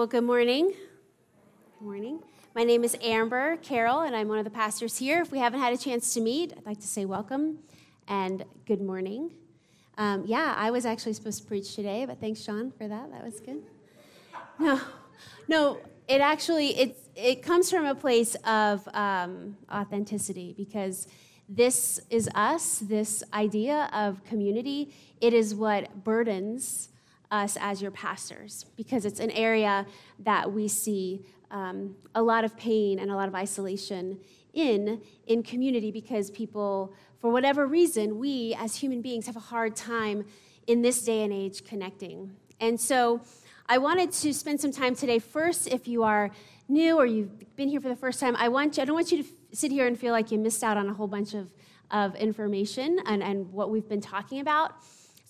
Well, good morning. Good morning. My name is Amber Carroll, and I'm one of the pastors here. If we haven't had a chance to meet, I'd like to say welcome and good morning. Um, yeah, I was actually supposed to preach today, but thanks, Sean, for that. That was good. No, no, it actually it it comes from a place of um, authenticity because this is us. This idea of community. It is what burdens us as your pastors because it's an area that we see um, a lot of pain and a lot of isolation in in community because people for whatever reason we as human beings have a hard time in this day and age connecting. And so i wanted to spend some time today first if you are new or you've been here for the first time i want you i don't want you to sit here and feel like you missed out on a whole bunch of, of information and, and what we've been talking about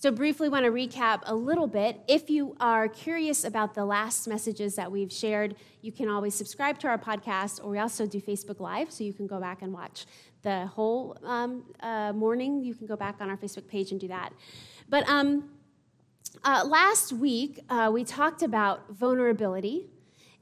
so, briefly, want to recap a little bit. If you are curious about the last messages that we've shared, you can always subscribe to our podcast, or we also do Facebook Live, so you can go back and watch the whole um, uh, morning. You can go back on our Facebook page and do that. But um, uh, last week, uh, we talked about vulnerability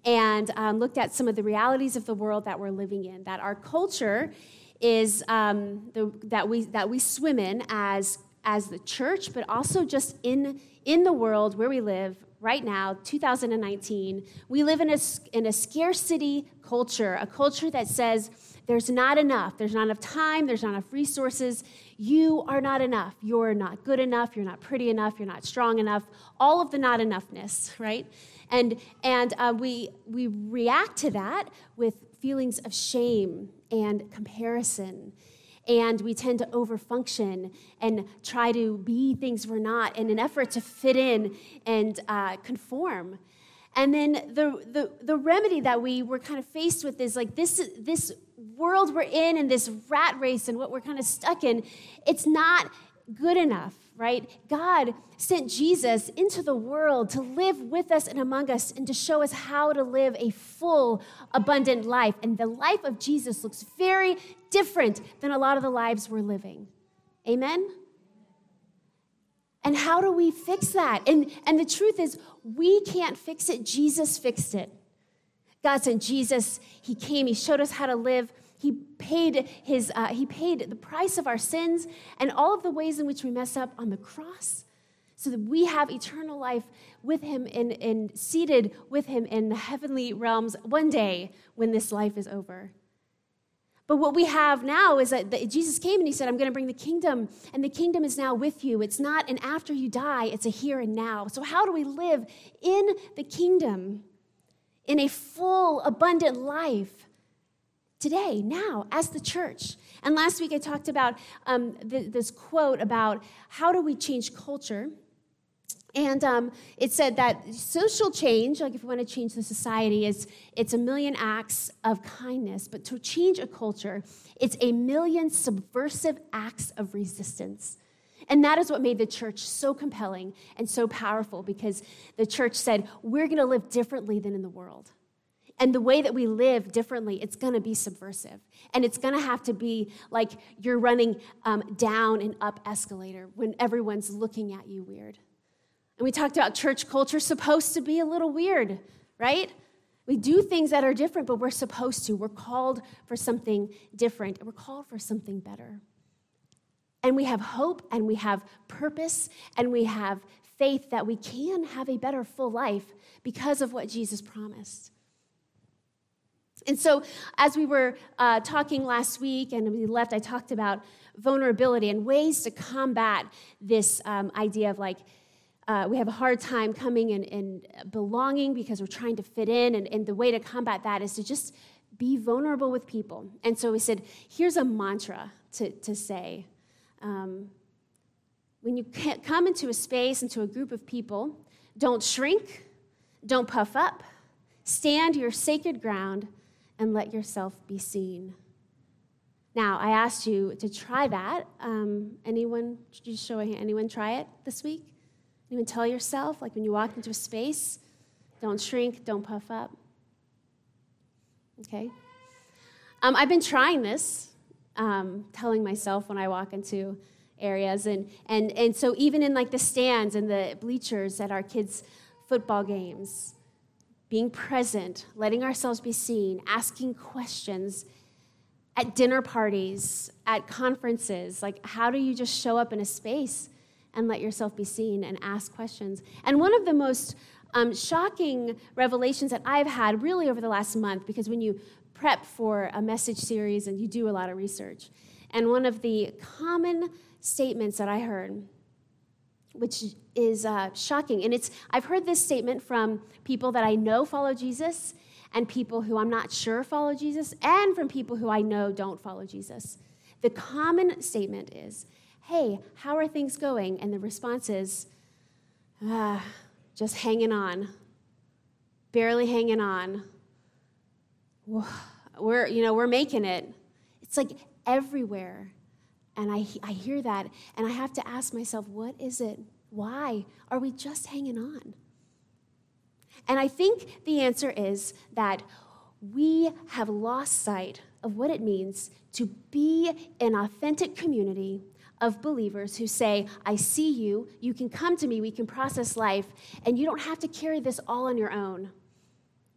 and um, looked at some of the realities of the world that we're living in, that our culture is um, the, that we that we swim in as as the church, but also just in, in the world where we live right now, 2019. We live in a, in a scarcity culture, a culture that says there's not enough. There's not enough time, there's not enough resources. You are not enough. You're not good enough. You're not pretty enough. You're not strong enough. All of the not enoughness, right? And, and uh, we, we react to that with feelings of shame and comparison and we tend to overfunction and try to be things we're not in an effort to fit in and uh, conform. And then the, the, the remedy that we were kind of faced with is like this, this world we're in and this rat race and what we're kind of stuck in, it's not good enough right? God sent Jesus into the world to live with us and among us and to show us how to live a full, abundant life. And the life of Jesus looks very different than a lot of the lives we're living. Amen? And how do we fix that? And, and the truth is, we can't fix it. Jesus fixed it. God sent Jesus. He came, He showed us how to live he paid, his, uh, he paid the price of our sins and all of the ways in which we mess up on the cross so that we have eternal life with him and, and seated with him in the heavenly realms one day when this life is over. But what we have now is that Jesus came and he said, I'm going to bring the kingdom, and the kingdom is now with you. It's not an after you die, it's a here and now. So, how do we live in the kingdom in a full, abundant life? today, now, as the church. And last week I talked about um, th- this quote about how do we change culture. And um, it said that social change, like if we want to change the society, is it's a million acts of kindness. But to change a culture, it's a million subversive acts of resistance. And that is what made the church so compelling and so powerful because the church said, we're going to live differently than in the world and the way that we live differently, it's going to be subversive. And it's going to have to be like you're running um, down and up escalator when everyone's looking at you weird. And we talked about church culture supposed to be a little weird, right? We do things that are different, but we're supposed to. We're called for something different. We're called for something better. And we have hope and we have purpose and we have faith that we can have a better full life because of what Jesus promised. And so, as we were uh, talking last week and we left, I talked about vulnerability and ways to combat this um, idea of like, uh, we have a hard time coming and, and, belonging because we're trying to fit in. And, and the way to combat that is to just be vulnerable with people. And so we said, here's a mantra to, to say. Um, when you come into a space, into a group of people, don't shrink, don't puff up, stand your sacred ground and let yourself be seen. Now, I asked you to try that. Um, anyone, just show a hand, anyone try it this week? Anyone tell yourself, like when you walk into a space, don't shrink, don't puff up? Okay. Um, I've been trying this, um, telling myself when I walk into areas. And, and, and so even in like the stands and the bleachers at our kids' football games, being present, letting ourselves be seen, asking questions at dinner parties, at conferences. Like, how do you just show up in a space and let yourself be seen and ask questions? And one of the most um, shocking revelations that I've had really over the last month, because when you prep for a message series and you do a lot of research, and one of the common statements that I heard, which is uh, shocking, and it's I've heard this statement from people that I know follow Jesus, and people who I'm not sure follow Jesus, and from people who I know don't follow Jesus. The common statement is, "Hey, how are things going?" And the response is, ah, "Just hanging on, barely hanging on." We're, you know, we're making it. It's like everywhere. And I, I hear that, and I have to ask myself, what is it? Why are we just hanging on? And I think the answer is that we have lost sight of what it means to be an authentic community of believers who say, I see you, you can come to me, we can process life, and you don't have to carry this all on your own.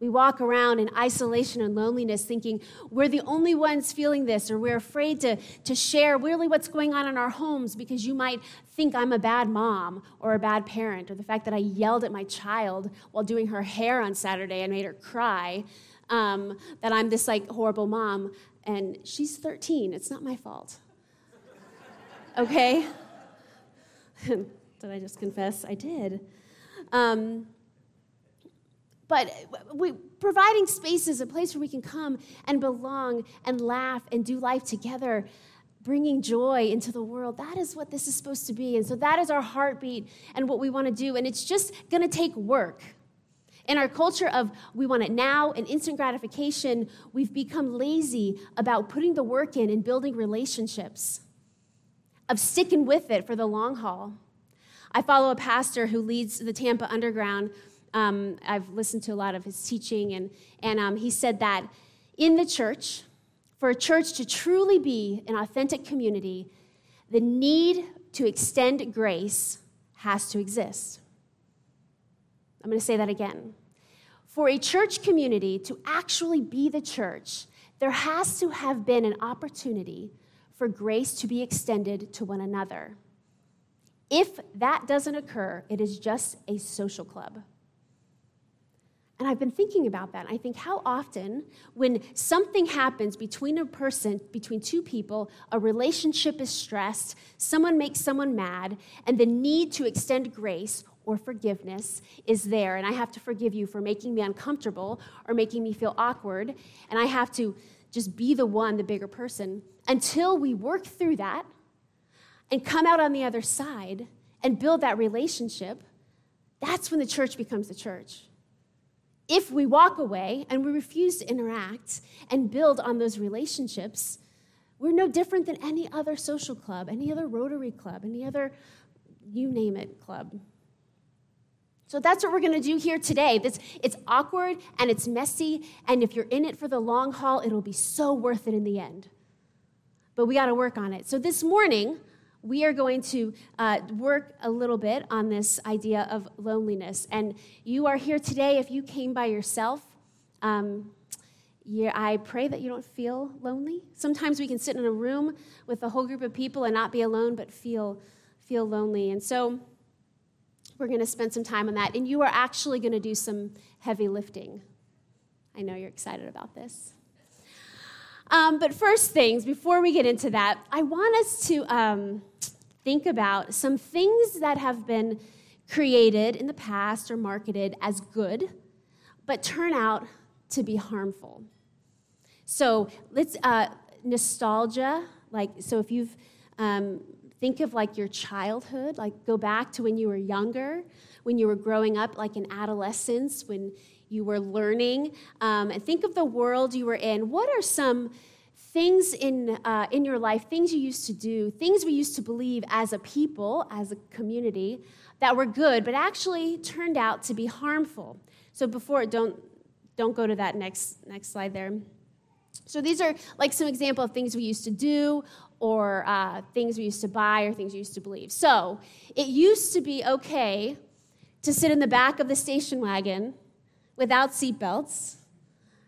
We walk around in isolation and loneliness thinking we're the only ones feeling this, or we're afraid to, to share really what's going on in our homes because you might think I'm a bad mom or a bad parent, or the fact that I yelled at my child while doing her hair on Saturday and made her cry, um, that I'm this like horrible mom. And she's 13, it's not my fault. Okay? did I just confess? I did. Um, but we, providing spaces, a place where we can come and belong and laugh and do life together, bringing joy into the world, that is what this is supposed to be. And so that is our heartbeat and what we want to do. And it's just going to take work. In our culture of we want it now and instant gratification, we've become lazy about putting the work in and building relationships, of sticking with it for the long haul. I follow a pastor who leads the Tampa Underground um, I've listened to a lot of his teaching, and, and um, he said that in the church, for a church to truly be an authentic community, the need to extend grace has to exist. I'm going to say that again. For a church community to actually be the church, there has to have been an opportunity for grace to be extended to one another. If that doesn't occur, it is just a social club. And I've been thinking about that. I think how often, when something happens between a person, between two people, a relationship is stressed, someone makes someone mad, and the need to extend grace or forgiveness is there. And I have to forgive you for making me uncomfortable or making me feel awkward. And I have to just be the one, the bigger person, until we work through that and come out on the other side and build that relationship. That's when the church becomes the church if we walk away and we refuse to interact and build on those relationships, we're no different than any other social club, any other Rotary club, any other you name it club. So that's what we're going to do here today. This, it's awkward and it's messy, and if you're in it for the long haul, it'll be so worth it in the end. But we got to work on it. So this morning, we are going to uh, work a little bit on this idea of loneliness. And you are here today if you came by yourself. Um, yeah, I pray that you don't feel lonely. Sometimes we can sit in a room with a whole group of people and not be alone, but feel, feel lonely. And so we're going to spend some time on that. And you are actually going to do some heavy lifting. I know you're excited about this. Um, but first things, before we get into that, I want us to um, think about some things that have been created in the past or marketed as good, but turn out to be harmful. So let's uh, nostalgia, like so if you've um, think of like your childhood, like go back to when you were younger, when you were growing up, like in adolescence, when you were learning, um, and think of the world you were in. What are some things in, uh, in your life, things you used to do, things we used to believe as a people, as a community, that were good, but actually turned out to be harmful. So before, don't, don't go to that next, next slide there. So these are like some example of things we used to do or uh, things we used to buy or things we used to believe. So it used to be okay to sit in the back of the station wagon without seatbelts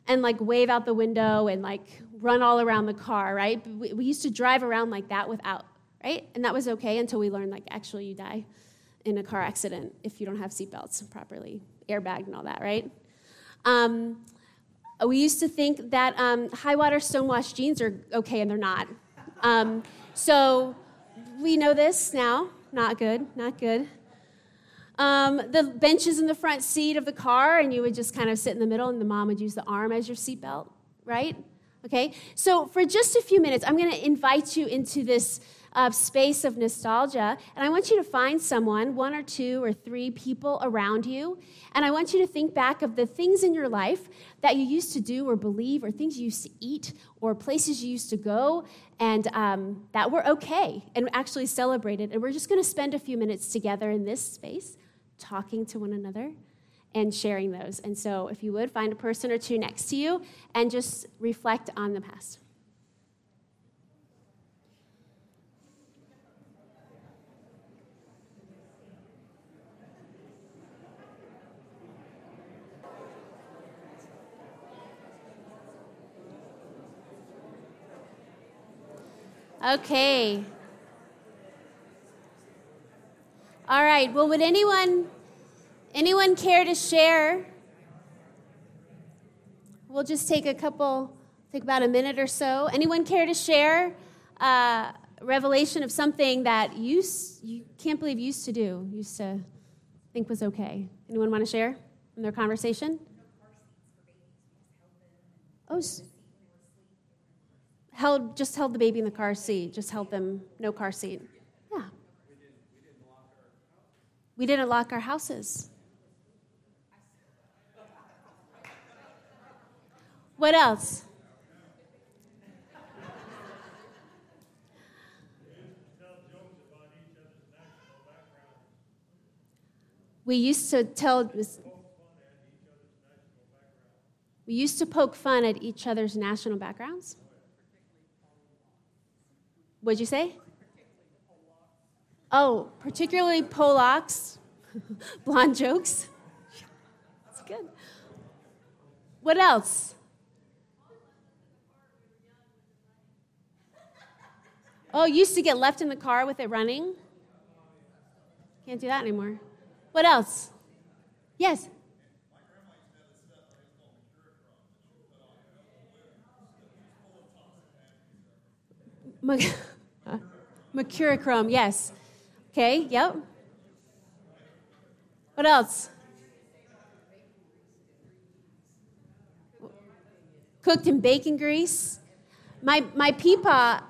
and like wave out the window and like run all around the car, right? We, we used to drive around like that without, right? And that was okay until we learned like actually you die in a car accident if you don't have seatbelts properly, airbagged and all that, right? Um, we used to think that um, high water stonewashed jeans are okay, and they're not. Um, so we know this now. Not good, not good. Um, the benches in the front seat of the car, and you would just kind of sit in the middle, and the mom would use the arm as your seatbelt, right? Okay, so for just a few minutes, I'm going to invite you into this uh, space of nostalgia, and I want you to find someone, one or two or three people around you, and I want you to think back of the things in your life that you used to do or believe, or things you used to eat, or places you used to go, and um, that were okay and actually celebrated. And we're just going to spend a few minutes together in this space talking to one another and sharing those. And so, if you would, find a person or two next to you and just reflect on the past. Okay. All right. Well, would anyone anyone care to share? We'll just take a couple, take about a minute or so. Anyone care to share uh, revelation of something that you you can't believe you used to do, used to think was okay? Anyone want to share in their conversation? Oh held just held the baby in the car seat, just held them no car seat. Yeah. We didn't lock our houses. What else? We used to tell we used to poke fun at each other's national backgrounds. What'd you say? Oh, particularly Polacks, blonde jokes. That's good. What else? Oh, used to get left in the car with it running. Can't do that anymore. What else? Yes. Mercurochrome, yes. Okay, yep. What else? Cooked in bacon grease. My, my peepaw,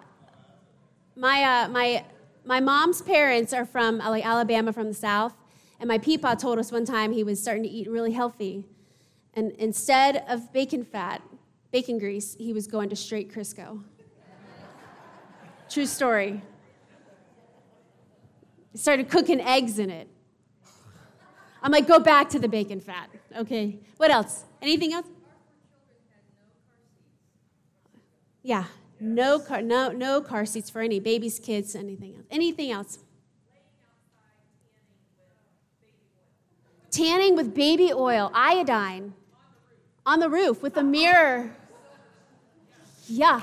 my, uh, my, my mom's parents are from like Alabama from the South, and my peepaw told us one time he was starting to eat really healthy. And instead of bacon fat, bacon grease, he was going to straight Crisco. True story started cooking eggs in it. I'm like, go back to the bacon fat. Okay. What else? Anything else? Yeah. No car, no, no car seats for any babies, kids, anything else. Anything else? Tanning with baby oil, iodine, on the roof with a mirror. Yeah.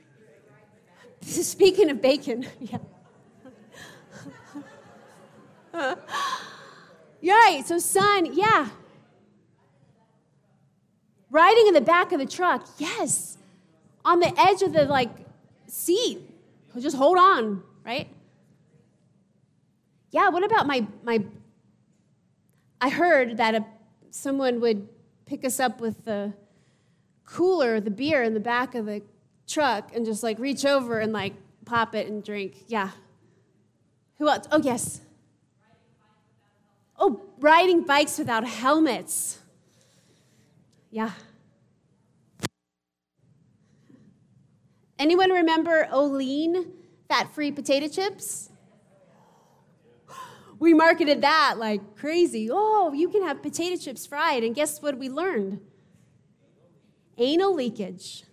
Speaking of bacon, yeah. Right. So, son, yeah. Riding in the back of the truck, yes. On the edge of the like seat. Just hold on, right? Yeah, what about my my I heard that a, someone would pick us up with the cooler, the beer in the back of the truck and just like reach over and like pop it and drink. Yeah. Who else? Oh, yes. Oh, riding bikes without helmets. Yeah. Anyone remember Olean fat free potato chips? We marketed that like crazy. Oh, you can have potato chips fried. And guess what we learned? Anal leakage.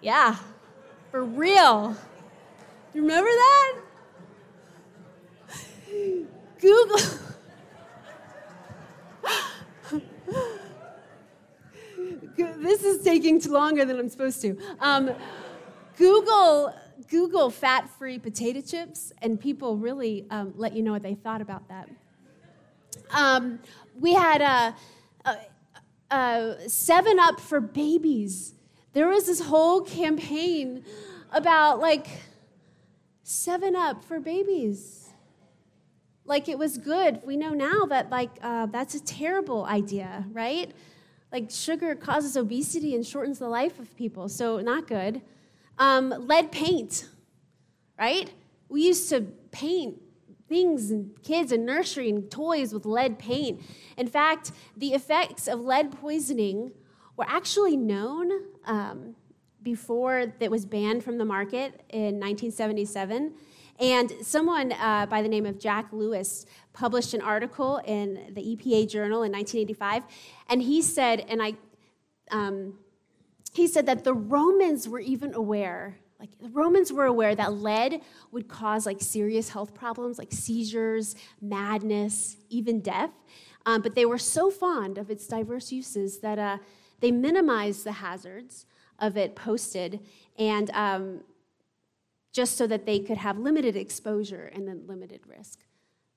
Yeah, for real. Do you remember that? Google. this is taking longer than I'm supposed to. Um, Google Google fat-free potato chips, and people really um, let you know what they thought about that. Um, we had a, a, a Seven Up for babies. There was this whole campaign about like Seven Up for babies. Like it was good. We know now that like uh, that's a terrible idea, right? Like sugar causes obesity and shortens the life of people, so not good. Um, lead paint, right? We used to paint things and kids and nursery and toys with lead paint. In fact, the effects of lead poisoning were actually known um, before it was banned from the market in 1977. And someone uh, by the name of Jack Lewis published an article in the EPA Journal in 1985, and he said, and I, um, he said that the Romans were even aware, like the Romans were aware that lead would cause like serious health problems, like seizures, madness, even death. Um, but they were so fond of its diverse uses that uh, they minimized the hazards of it posted, and um, just so that they could have limited exposure and then limited risk.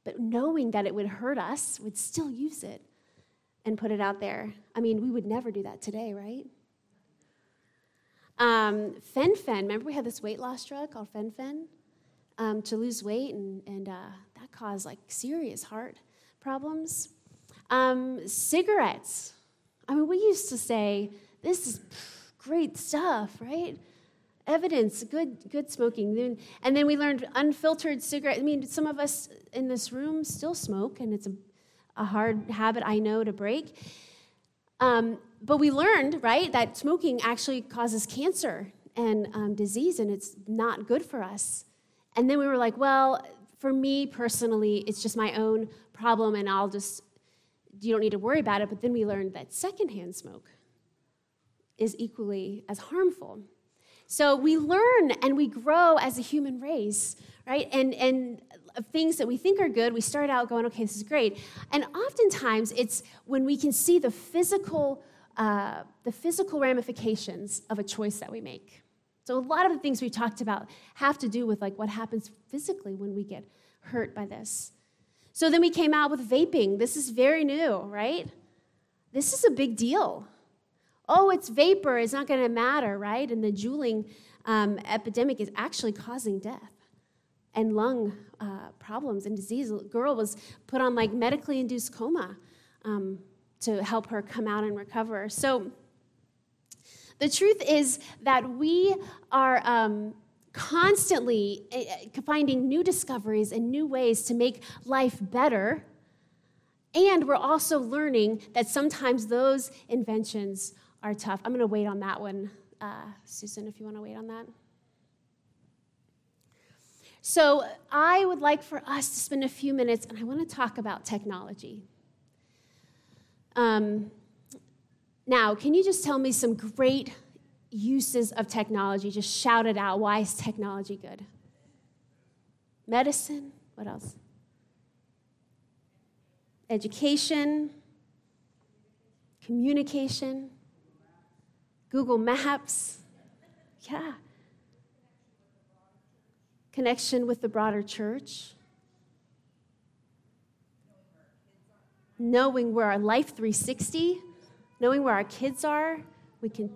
But knowing that it would hurt us, would still use it and put it out there. I mean, we would never do that today, right? Um, fen-phen, remember we had this weight loss drug called fen-phen um, to lose weight, and, and uh, that caused like serious heart problems. Um, cigarettes. I mean, we used to say, this is great stuff, right? Evidence, good, good smoking. And then we learned unfiltered cigarette. I mean, some of us in this room still smoke, and it's a, a hard habit I know to break. Um, but we learned, right, that smoking actually causes cancer and um, disease, and it's not good for us. And then we were like, well, for me personally, it's just my own problem, and I'll just, you don't need to worry about it. But then we learned that secondhand smoke is equally as harmful. So we learn and we grow as a human race, right? And, and things that we think are good, we start out going, okay, this is great. And oftentimes it's when we can see the physical, uh, the physical ramifications of a choice that we make. So a lot of the things we talked about have to do with like what happens physically when we get hurt by this. So then we came out with vaping. This is very new, right? This is a big deal oh, it's vapor, it's not going to matter, right? And the juuling um, epidemic is actually causing death and lung uh, problems and disease. Girl was put on like medically induced coma um, to help her come out and recover. So the truth is that we are um, constantly eh, eh, finding new discoveries and new ways to make life better. And we're also learning that sometimes those inventions are tough. I'm going to wait on that one, uh, Susan, if you want to wait on that. So, I would like for us to spend a few minutes, and I want to talk about technology. Um, now, can you just tell me some great uses of technology? Just shout it out. Why is technology good? Medicine? What else? Education, communication, Google Maps. Yeah. Connection with the broader church. Knowing where our Life 360, knowing where our kids are, we can.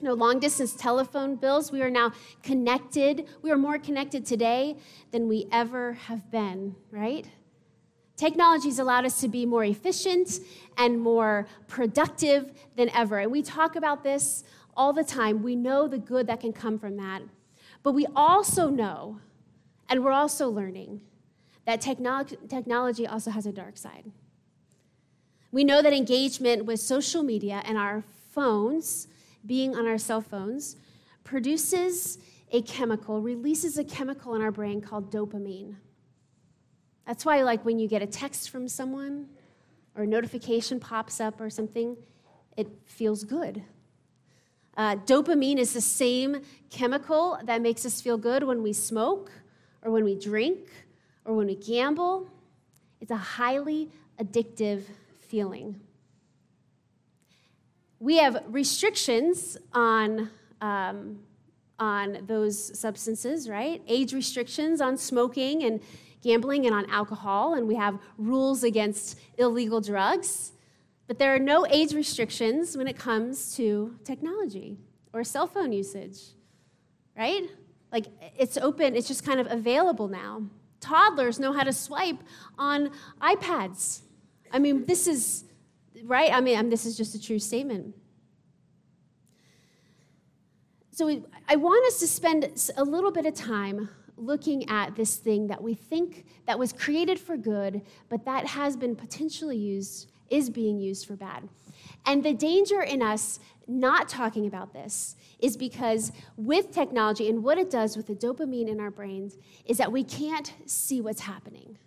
No long distance telephone bills. We are now connected. We are more connected today than we ever have been, right? Technology has allowed us to be more efficient and more productive than ever. And we talk about this all the time. We know the good that can come from that. But we also know, and we're also learning, that technolo- technology also has a dark side. We know that engagement with social media and our phones, being on our cell phones, produces a chemical, releases a chemical in our brain called dopamine. That's why, like, when you get a text from someone or a notification pops up or something, it feels good. Uh, dopamine is the same chemical that makes us feel good when we smoke or when we drink or when we gamble. It's a highly addictive feeling. we have restrictions on, um, on those substances, right? Age restrictions on smoking and gambling and on alcohol, and we have rules against illegal drugs. But there are no age restrictions when it comes to technology or cell phone usage, right? Like it's open, it's just kind of available now. Toddlers know how to swipe on iPads. I mean, this is right? I mean, I mean, this is just a true statement. So we, I want us to spend a little bit of time looking at this thing that we think that was created for good, but that has been potentially used, is being used for bad. And the danger in us not talking about this is because with technology and what it does with the dopamine in our brains is that we can't see what's happening.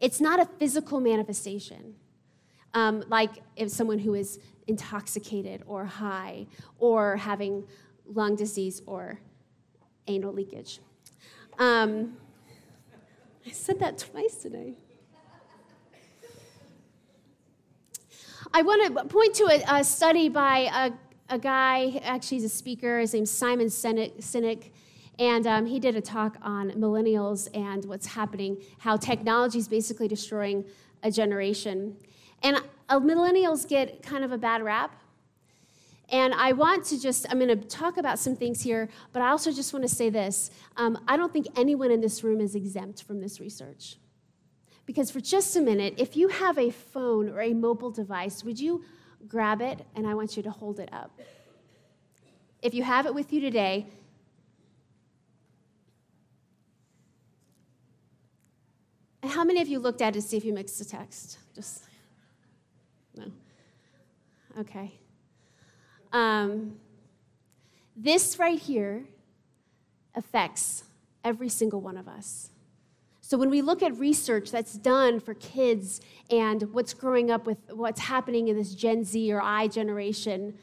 It's not a physical manifestation um, like if someone who is intoxicated or high or having lung disease or anal leakage. Um, I said that twice today. I want to point to a, a study by a, a, guy, actually, he's a speaker. His name's Simon Sinek, and um, he did a talk on millennials and what's happening, how technology is basically destroying a generation. And uh, millennials get kind of a bad rap. And I want to just, I'm going to talk about some things here, but I also just want to say this. Um, I don't think anyone in this room is exempt from this research. Because for just a minute, if you have a phone or a mobile device, would you grab it and I want you to hold it up? If you have it with you today, and how many of you looked at it to see if you mixed a text? Just no. Okay. Um, this right here affects every single one of us. So when we look at research that's done for kids and what's growing up with what's happening in this Gen Z or I generation,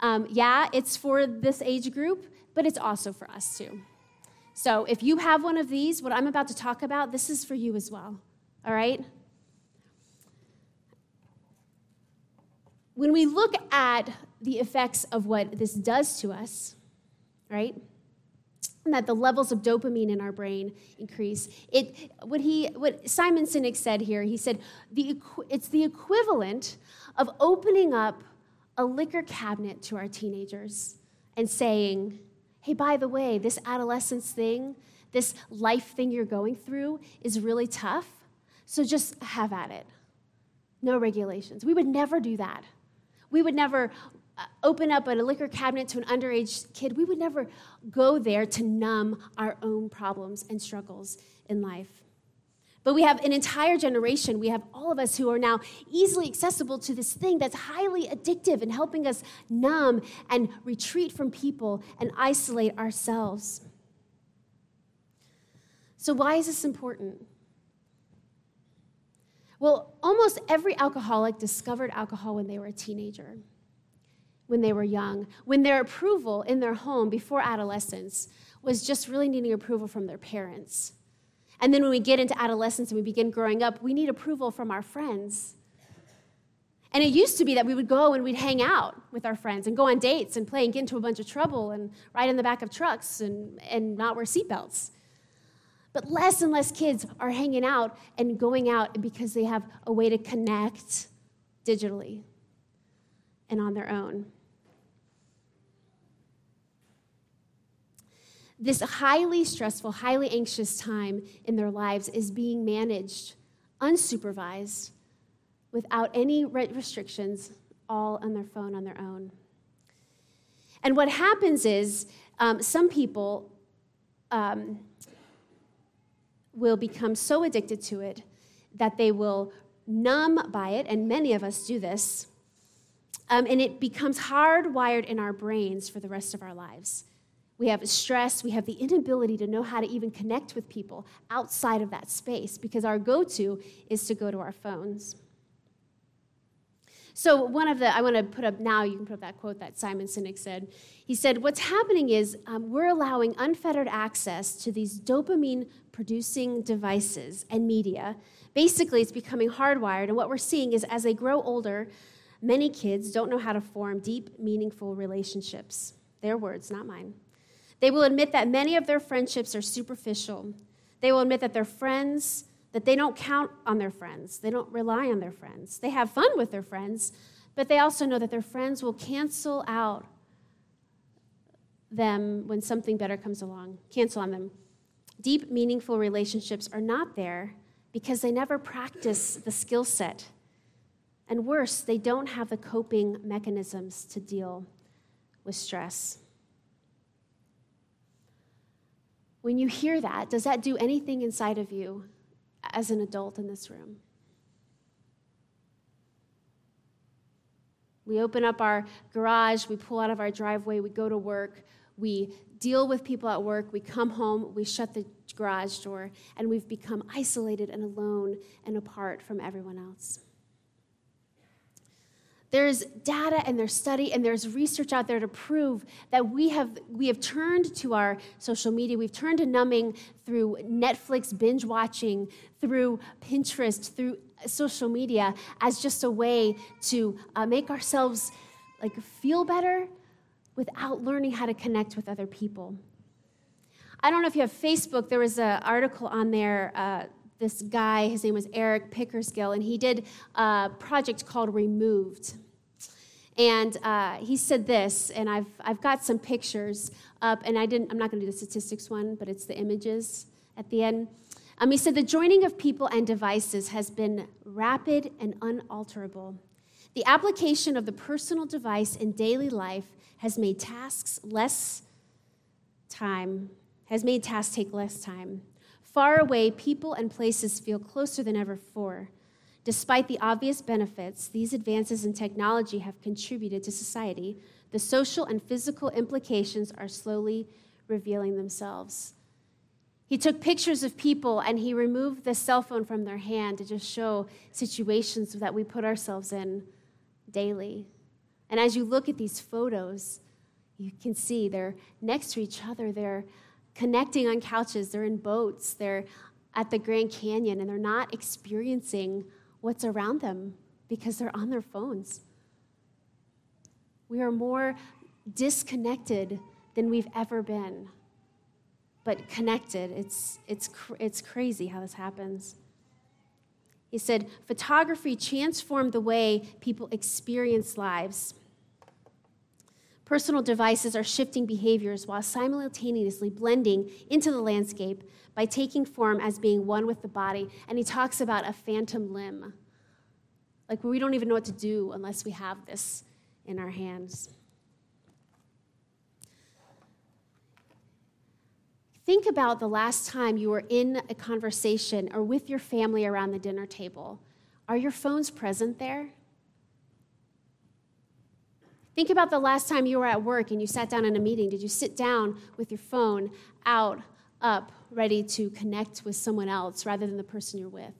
um, yeah, it's for this age group, but it's also for us too. So if you have one of these, what I'm about to talk about, this is for you as well. All right? when we look at the effects of what this does to us, right? And that the levels of dopamine in our brain increase. It, what, he, what Simon Sinek said here, he said the, it's the equivalent of opening up a liquor cabinet to our teenagers and saying, hey, by the way, this adolescence thing, this life thing you're going through is really tough, so just have at it. No regulations. We would never do that. We would never Uh, open up a liquor cabinet to an underage kid. We would never go there to numb our own problems and struggles in life. But we have an entire generation, we have all of us who are now easily accessible to this thing that's highly addictive and helping us numb and retreat from people and isolate ourselves. So, why is this important? Well, almost every alcoholic discovered alcohol when they were a teenager, when they were young, when their approval in their home before adolescence was just really needing approval from their parents. And then when we get into adolescence and we begin growing up, we need approval from our friends. And it used to be that we would go and we'd hang out with our friends and go on dates and play and get into a bunch of trouble and ride in the back of trucks and, and not wear seatbelts. But less and less kids are hanging out and going out because they have a way to connect digitally and on their own. This highly stressful, highly anxious time in their lives is being managed unsupervised without any restrictions, all on their phone on their own. And what happens is um, some people um, will become so addicted to it that they will numb by it, and many of us do this, um, and it becomes hardwired in our brains for the rest of our lives. We have stress, we have the inability to know how to even connect with people outside of that space because our go to is to go to our phones. So, one of the, I want to put up now, you can put up that quote that Simon Sinek said. He said, What's happening is um, we're allowing unfettered access to these dopamine producing devices and media. Basically, it's becoming hardwired. And what we're seeing is as they grow older, many kids don't know how to form deep, meaningful relationships. Their words, not mine. They will admit that many of their friendships are superficial. They will admit that their friends, that they don't count on their friends. They don't rely on their friends. They have fun with their friends, but they also know that their friends will cancel out them when something better comes along, cancel on them. Deep, meaningful relationships are not there because they never practice the skill set. And worse, they don't have the coping mechanisms to deal with stress. When you hear that, does that do anything inside of you as an adult in this room? We open up our garage, we pull out of our driveway, we go to work, we deal with people at work, we come home, we shut the garage door, and we've become isolated and alone and apart from everyone else. There's data and there's study and there's research out there to prove that we have, we have turned to our social media, we've turned to numbing through Netflix binge watching, through Pinterest, through social media as just a way to uh, make ourselves like feel better without learning how to connect with other people. I don't know if you have Facebook, there was an article on there. Uh, this guy, his name was Eric Pickersgill, and he did a project called Removed. And uh, he said this, and I've, I've got some pictures up, and I didn't, I'm not going to do the statistics one, but it's the images at the end. Um, he said, The joining of people and devices has been rapid and unalterable. The application of the personal device in daily life has made tasks less time, has made tasks take less time. Far away, people and places feel closer than ever before. Despite the obvious benefits these advances in technology have contributed to society, the social and physical implications are slowly revealing themselves. He took pictures of people and he removed the cell phone from their hand to just show situations that we put ourselves in daily. And as you look at these photos, you can see they're next to each other. They're connecting on couches. They're in boats. They're at the Grand Canyon, and they're not experiencing what's around them because they're on their phones. We are more disconnected than we've ever been, but connected. It's, it's, it's crazy how this happens. He said, photography transformed the way people experience lives. Personal devices are shifting behaviors while simultaneously blending into the landscape by taking form as being one with the body. And he talks about a phantom limb. Like we don't even know what to do unless we have this in our hands. Think about the last time you were in a conversation or with your family around the dinner table. Are your phones present there? Think about the last time you were at work and you sat down in a meeting. Did you sit down with your phone out, up, ready to connect with someone else rather than the person you're with?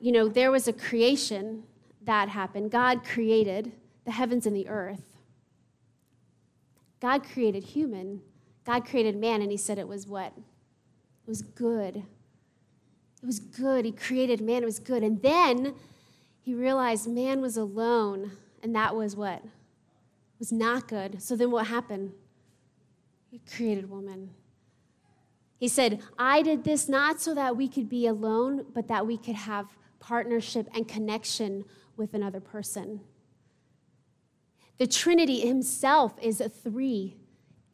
You know, there was a creation that happened. God created the heavens and the earth. God created human. God created man, and he said it was what? It was good. It was good. He created man, it was good. And then he realized man was alone, and that was what? was not good. So then what happened? He created woman. He said, I did this not so that we could be alone, but that we could have partnership and connection with another person. The Trinity himself is a three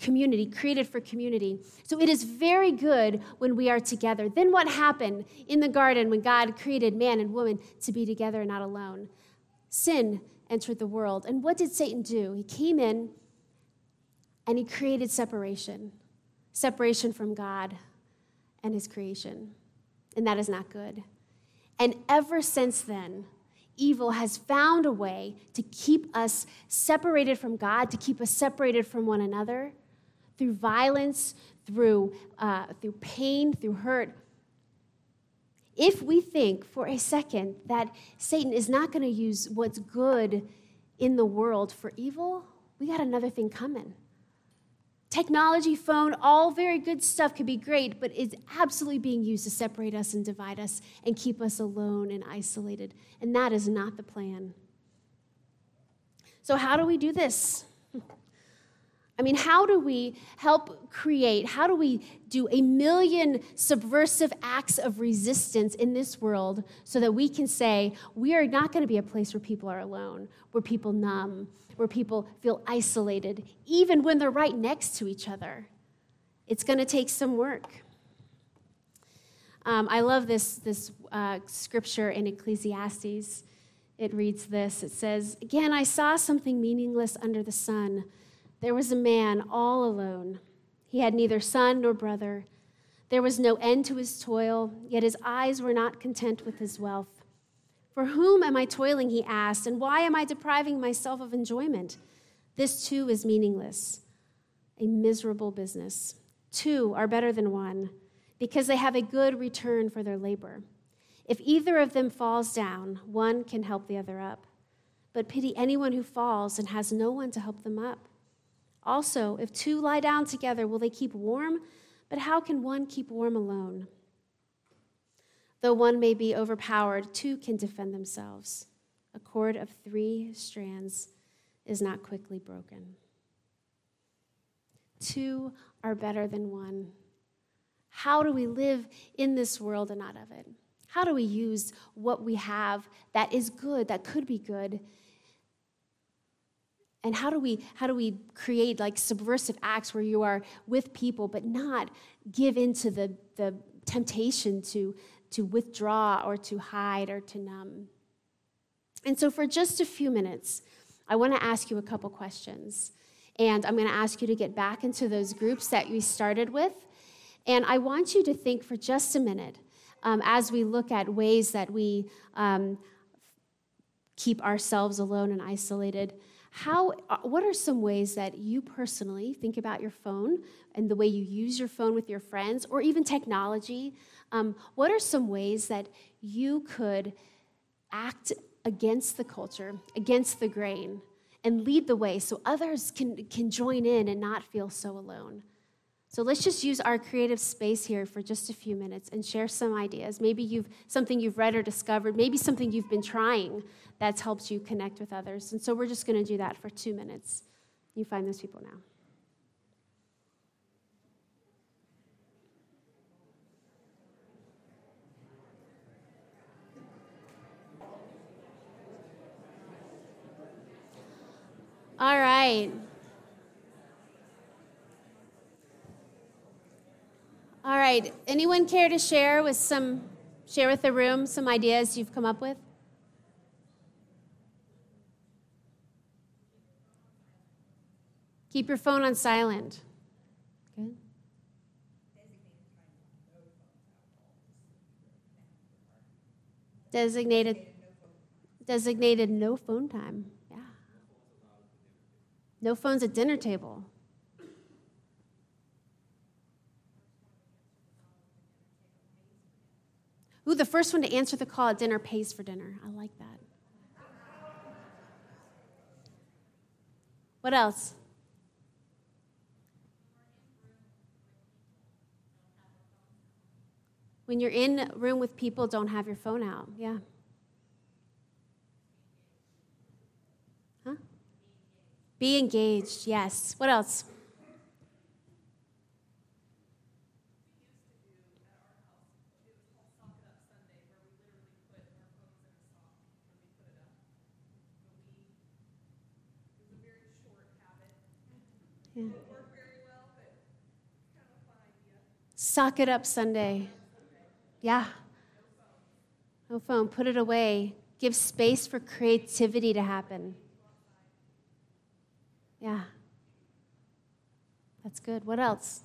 community, created for community. So it is very good when we are together. Then what happened in the garden when God created man and woman to be together and not alone? Sin entered the world. And what did Satan do? He came in and he created separation separation from God and his creation. And that is not good. And ever since then, evil has found a way to keep us separated from God, to keep us separated from one another, through violence, through, uh, through pain, through hurt, if we think for a second that Satan is not going to use what's good in the world for evil, we got another thing coming. Technology, phone, all very good stuff could be great, but it's absolutely being used to separate us and divide us and keep us alone and isolated. And that is not the plan. So, how do we do this? I mean, how do we help create, how do we do a million subversive acts of resistance in this world so that we can say we are not going to be a place where people are alone, where people numb, where people feel isolated, even when they're right next to each other? It's going to take some work. Um, I love this, this uh, scripture in Ecclesiastes. It reads this It says, Again, I saw something meaningless under the sun there was a man all alone. He had neither son nor brother. There was no end to his toil, yet his eyes were not content with his wealth. For whom am I toiling, he asked, and why am I depriving myself of enjoyment? This too is meaningless, a miserable business. Two are better than one, because they have a good return for their labor. If either of them falls down, one can help the other up. But pity anyone who falls and has no one to help them up. Also, if two lie down together, will they keep warm? But how can one keep warm alone? Though one may be overpowered, two can defend themselves. A cord of three strands is not quickly broken. Two are better than one. How do we live in this world and not of it? How do we use what we have that is good, that could be good, and how do we how do we create like subversive acts where you are with people but not give into the the temptation to to withdraw or to hide or to numb? And so for just a few minutes i want to ask you a couple questions. And i'm going to ask you to get back into those groups that we started with. And i want you to think for just a minute um, as we look at ways that we um, keep ourselves alone and isolated how, uh, what are some ways that you personally think about your phone and the way you use your phone with your friends or even technology? Um, what are some ways that you could act against the culture, against the grain, and lead the way so others can, can join in and not feel so alone? So let's just use our creative space here for just a few minutes and share some ideas. Maybe you've something you've read or discovered, maybe something you've been trying that's helped you connect with others. And so we're just going to do that for 2 minutes. You find those people now. All right. All right. Anyone care to share with some share with the room some ideas you've come up with? Keep your phone on silent. Good. Designated designated no phone time. Yeah. No phones at dinner table. Ooh, the first one to answer the call at dinner pays for dinner. I like that. What else? When you're in a room with people, don't have your phone out. Yeah. Huh? Be engaged, yes. What else? Yeah. Sock it up Sunday. Yeah. No phone. Put it away. Give space for creativity to happen. Yeah. That's good. What else?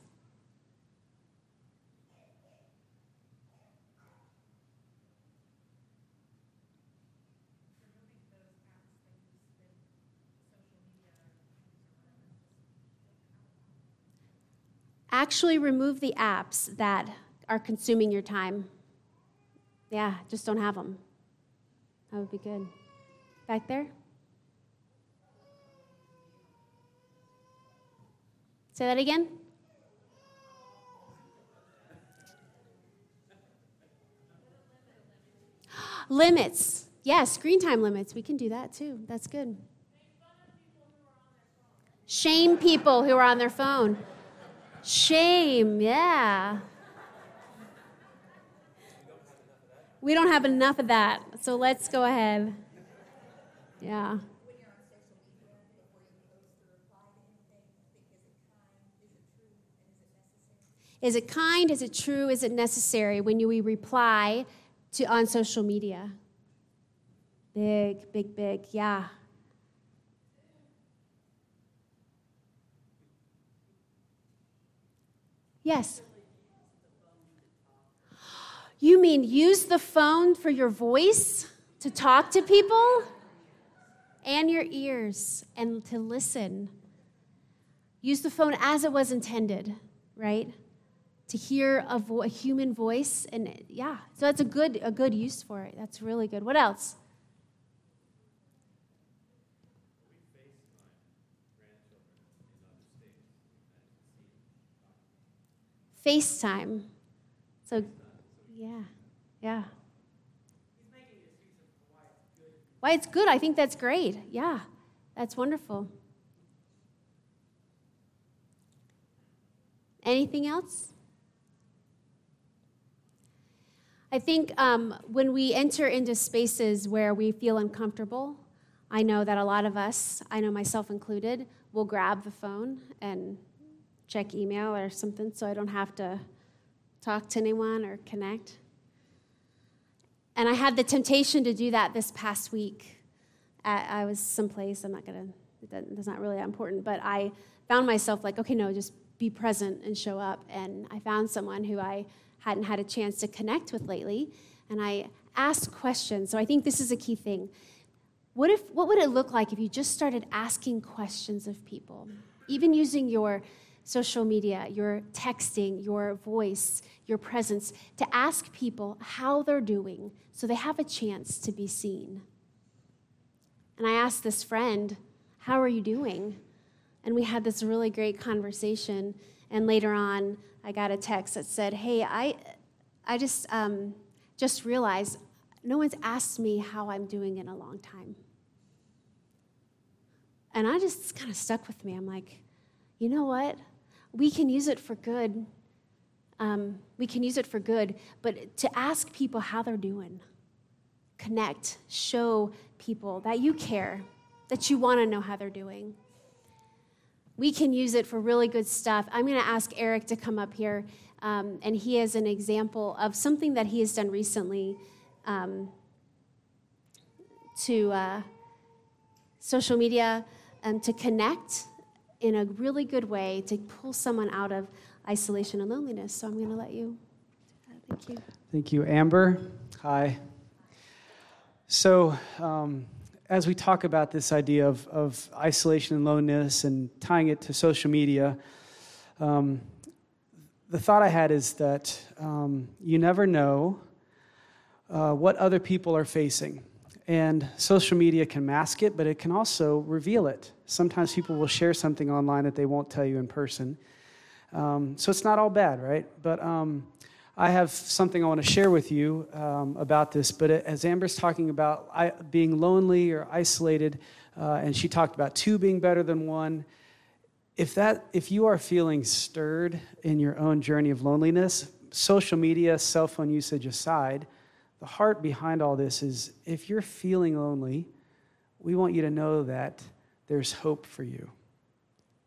Actually remove the apps that are consuming your time. Yeah, just don't have them. That would be good. Back there? Say that again. limits. Yes, screen time limits. We can do that too. That's good. Shame people who are on their phone. Shame, yeah. We don't have enough of that, so let's go ahead. Yeah. Is it kind? Is it true? Is it necessary when you reply to on social media? Big, big, big, yeah. Yes. You mean use the phone for your voice to talk to people and your ears and to listen? Use the phone as it was intended, right? To hear a, vo- a human voice and yeah, so that's a good a good use for it. That's really good. What else? FaceTime. So, yeah, yeah. Why it's good. I think that's great. Yeah, that's wonderful. Anything else? I think um, when we enter into spaces where we feel uncomfortable, I know that a lot of us, I know myself included, will grab the phone and check email or something so I don't have to talk to anyone or connect. And I had the temptation to do that this past week. I was someplace, I'm not to, that's not really that important, but I found myself like, okay, no, just be present and show up. And I found someone who I hadn't had a chance to connect with lately, and I asked questions. So I think this is a key thing. What, if, what would it look like if you just started asking questions of people? Even using your social media, your texting, your voice, your presence, to ask people how they're doing so they have a chance to be seen. And I asked this friend, How are you doing? And we had this really great conversation. And later on, I got a text that said, Hey, I, I just, um, just realized no one's asked me how I'm doing in a long time. And I just kind of stuck with me. I'm like, you know what? We can use it for good. Um, we can use it for good, but to ask people how they're doing, connect, show people that you care, that you want to know how they're doing. We can use it for really good stuff. I'm going to ask Eric to come up here, um, and he is an example of something that he has done recently um, to uh, social media um, to connect in a really good way to pull someone out of isolation and loneliness. So I'm going to let you. Thank you. Thank you, Amber. Hi. So, um, as we talk about this idea of, of isolation and loneliness and tying it to social media, um, the thought I had is that um, you never know uh, what other people are facing. And social media can mask it, but it can also reveal it. Sometimes people will share something online that they won't tell you in person. Um, so it's not all bad, right? But um, I have something I want to share with you um, about this. But as Amber's talking about I, being lonely or isolated, uh, and she talked about two being better than one. If that, if you are feeling stirred in your own journey of loneliness, social media, cell phone usage aside, the heart behind all this is if you're feeling lonely, we want you to know that there's hope for you.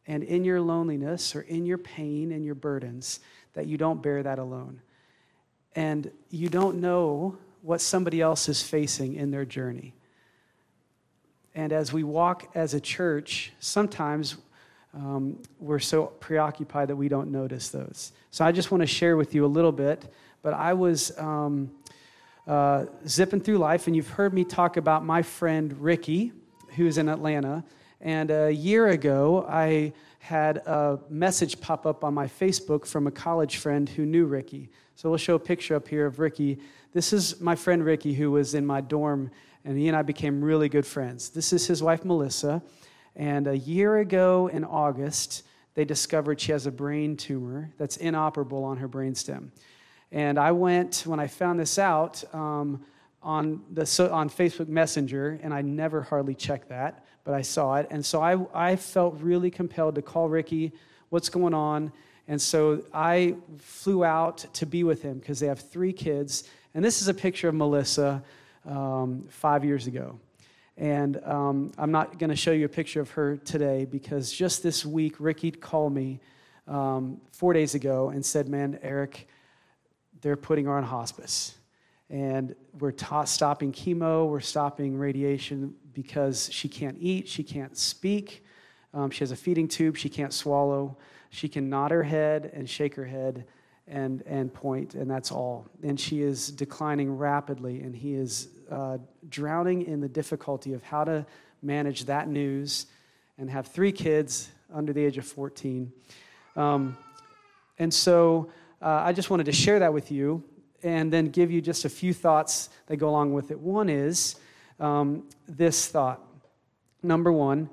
And in your loneliness or in your pain and your burdens, that you don't bear that alone. And you don't know what somebody else is facing in their journey. And as we walk as a church, sometimes um, we're so preoccupied that we don't notice those. So I just want to share with you a little bit. But I was um, uh, zipping through life, and you've heard me talk about my friend Ricky, who's in Atlanta. And a year ago, I had a message pop up on my Facebook from a college friend who knew Ricky. So we'll show a picture up here of Ricky. This is my friend Ricky, who was in my dorm, and he and I became really good friends. This is his wife, Melissa. And a year ago in August, they discovered she has a brain tumor that's inoperable on her brainstem. And I went, when I found this out, um, on, the, so, on Facebook Messenger, and I never hardly check that, but I saw it. And so I, I felt really compelled to call Ricky, what's going on? And so I flew out to be with him because they have three kids. And this is a picture of Melissa um, five years ago. And um, I'm not going to show you a picture of her today because just this week, Ricky called me um, four days ago and said, Man, Eric, they're putting her on hospice. And we're stopping chemo, we're stopping radiation because she can't eat, she can't speak, um, she has a feeding tube, she can't swallow. She can nod her head and shake her head and, and point, and that's all. And she is declining rapidly, and he is uh, drowning in the difficulty of how to manage that news and have three kids under the age of 14. Um, and so uh, I just wanted to share that with you and then give you just a few thoughts that go along with it. One is um, this thought. Number one,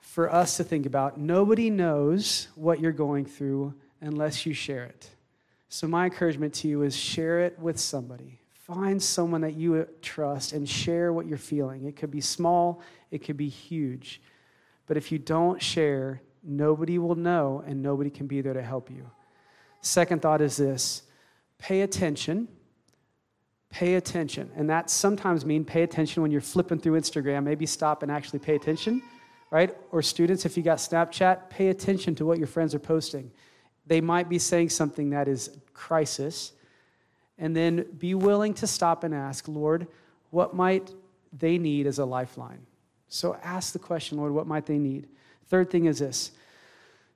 for us to think about nobody knows what you're going through unless you share it. So, my encouragement to you is share it with somebody. Find someone that you trust and share what you're feeling. It could be small, it could be huge. But if you don't share, nobody will know and nobody can be there to help you. Second thought is this pay attention. Pay attention. And that sometimes means pay attention when you're flipping through Instagram. Maybe stop and actually pay attention, right? Or students, if you got Snapchat, pay attention to what your friends are posting. They might be saying something that is crisis. And then be willing to stop and ask, Lord, what might they need as a lifeline? So ask the question, Lord, what might they need? Third thing is this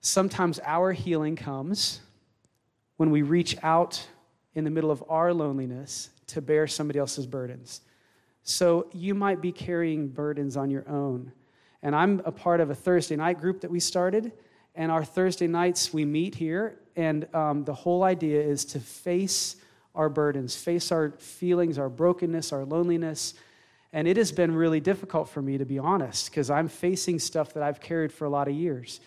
sometimes our healing comes when we reach out in the middle of our loneliness to bear somebody else's burdens. So you might be carrying burdens on your own. And I'm a part of a Thursday night group that we started. And our Thursday nights, we meet here. And um, the whole idea is to face our burdens, face our feelings, our brokenness, our loneliness. And it has been really difficult for me, to be honest, because I'm facing stuff that I've carried for a lot of years.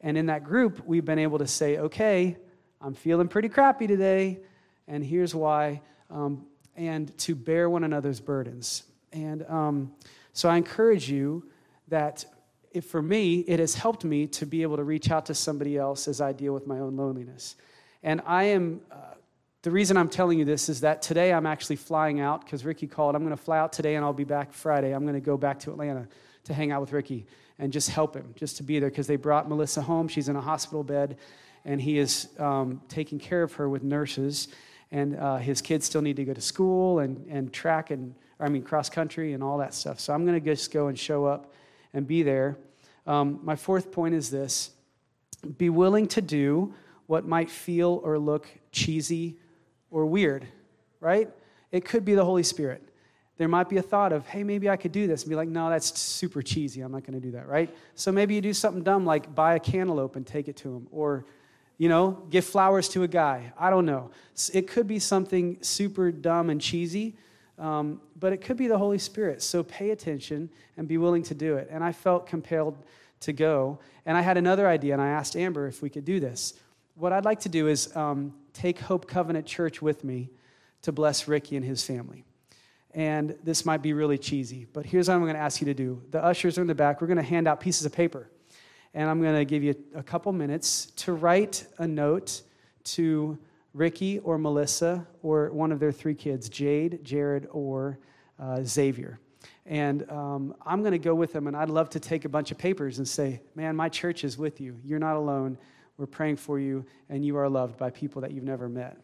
And in that group, we've been able to say, okay, I'm feeling pretty crappy today and here's why, um, and to bear one another's burdens. And um, so I encourage you that if for me, it has helped me to be able to reach out to somebody else as I deal with my own loneliness. And I am, uh, the reason I'm telling you this is that today I'm actually flying out because Ricky called. I'm going to fly out today and I'll be back Friday. I'm going to go back to Atlanta to hang out with Ricky and just help him, just to be there because they brought Melissa home. She's in a hospital bed and he is um, taking care of her with nurses and uh, his kids still need to go to school and, and track and I mean cross country and all that stuff. So I'm going to just go and show up and be there. Um, my fourth point is this: be willing to do what might feel or look cheesy or weird. Right? It could be the Holy Spirit. There might be a thought of, hey, maybe I could do this, and be like, no, that's super cheesy. I'm not going to do that. Right? So maybe you do something dumb like buy a cantaloupe and take it to him, or you know, give flowers to a guy. I don't know. It could be something super dumb and cheesy, um, but it could be the Holy Spirit. So pay attention and be willing to do it. And I felt compelled to go. And I had another idea, and I asked Amber if we could do this. What I'd like to do is um, take Hope Covenant Church with me to bless Ricky and his family. And this might be really cheesy, but here's what I'm going to ask you to do. The ushers are in the back. We're going to hand out pieces of paper and I'm going to give you a couple minutes to write a note to Ricky or Melissa or one of their three kids, Jade, Jared, or uh, Xavier. And um, I'm going to go with them, and I'd love to take a bunch of papers and say, Man, my church is with you. You're not alone. We're praying for you, and you are loved by people that you've never met.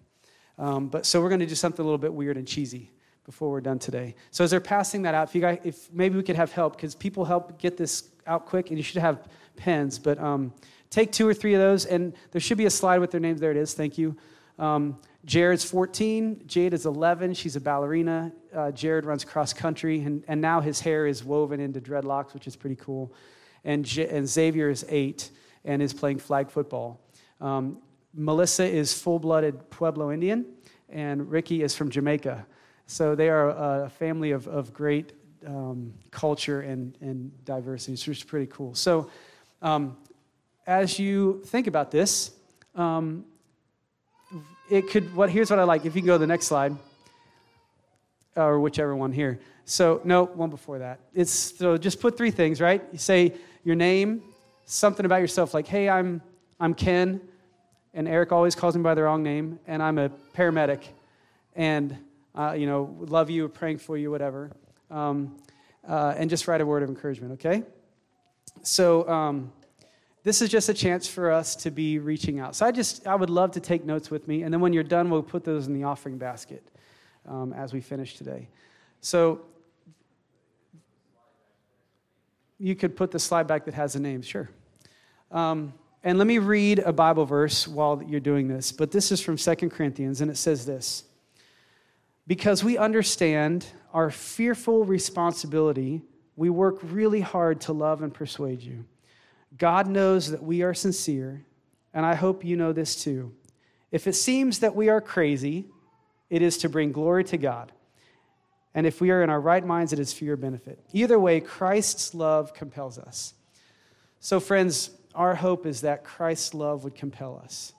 Um, but so we're going to do something a little bit weird and cheesy before we're done today. So as they're passing that out, if you guys, if maybe we could have help, because people help get this out quick, and you should have pens, but um, take two or three of those, and there should be a slide with their names. There it is. Thank you. Um, Jared's 14. Jade is 11. She's a ballerina. Uh, Jared runs cross country, and, and now his hair is woven into dreadlocks, which is pretty cool. And, J- and Xavier is eight and is playing flag football. Um, Melissa is full blooded Pueblo Indian, and Ricky is from Jamaica. So they are a family of, of great um, culture and, and diversity. It's pretty cool. So um, as you think about this, um, it could, what, here's what I like. If you go to the next slide, or whichever one here. So, no, one before that. It's, so just put three things, right? You say your name, something about yourself, like, hey, I'm, I'm Ken, and Eric always calls me by the wrong name, and I'm a paramedic, and, uh, you know, love you, praying for you, whatever. Um, uh, and just write a word of encouragement, okay? So, um, this is just a chance for us to be reaching out. So I just, I would love to take notes with me. And then when you're done, we'll put those in the offering basket um, as we finish today. So you could put the slide back that has the names, sure. Um, and let me read a Bible verse while you're doing this. But this is from Second Corinthians, and it says this Because we understand our fearful responsibility, we work really hard to love and persuade you. God knows that we are sincere, and I hope you know this too. If it seems that we are crazy, it is to bring glory to God. And if we are in our right minds, it is for your benefit. Either way, Christ's love compels us. So, friends, our hope is that Christ's love would compel us.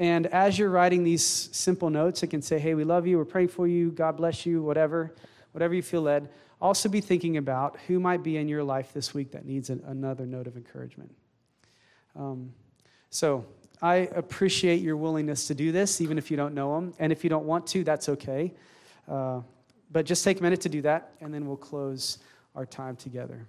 And as you're writing these simple notes, it can say, hey, we love you, we're praying for you, God bless you, whatever, whatever you feel led also be thinking about who might be in your life this week that needs an, another note of encouragement. Um, so I appreciate your willingness to do this, even if you don't know them. And if you don't want to, that's okay. Uh, but just take a minute to do that, and then we'll close our time together.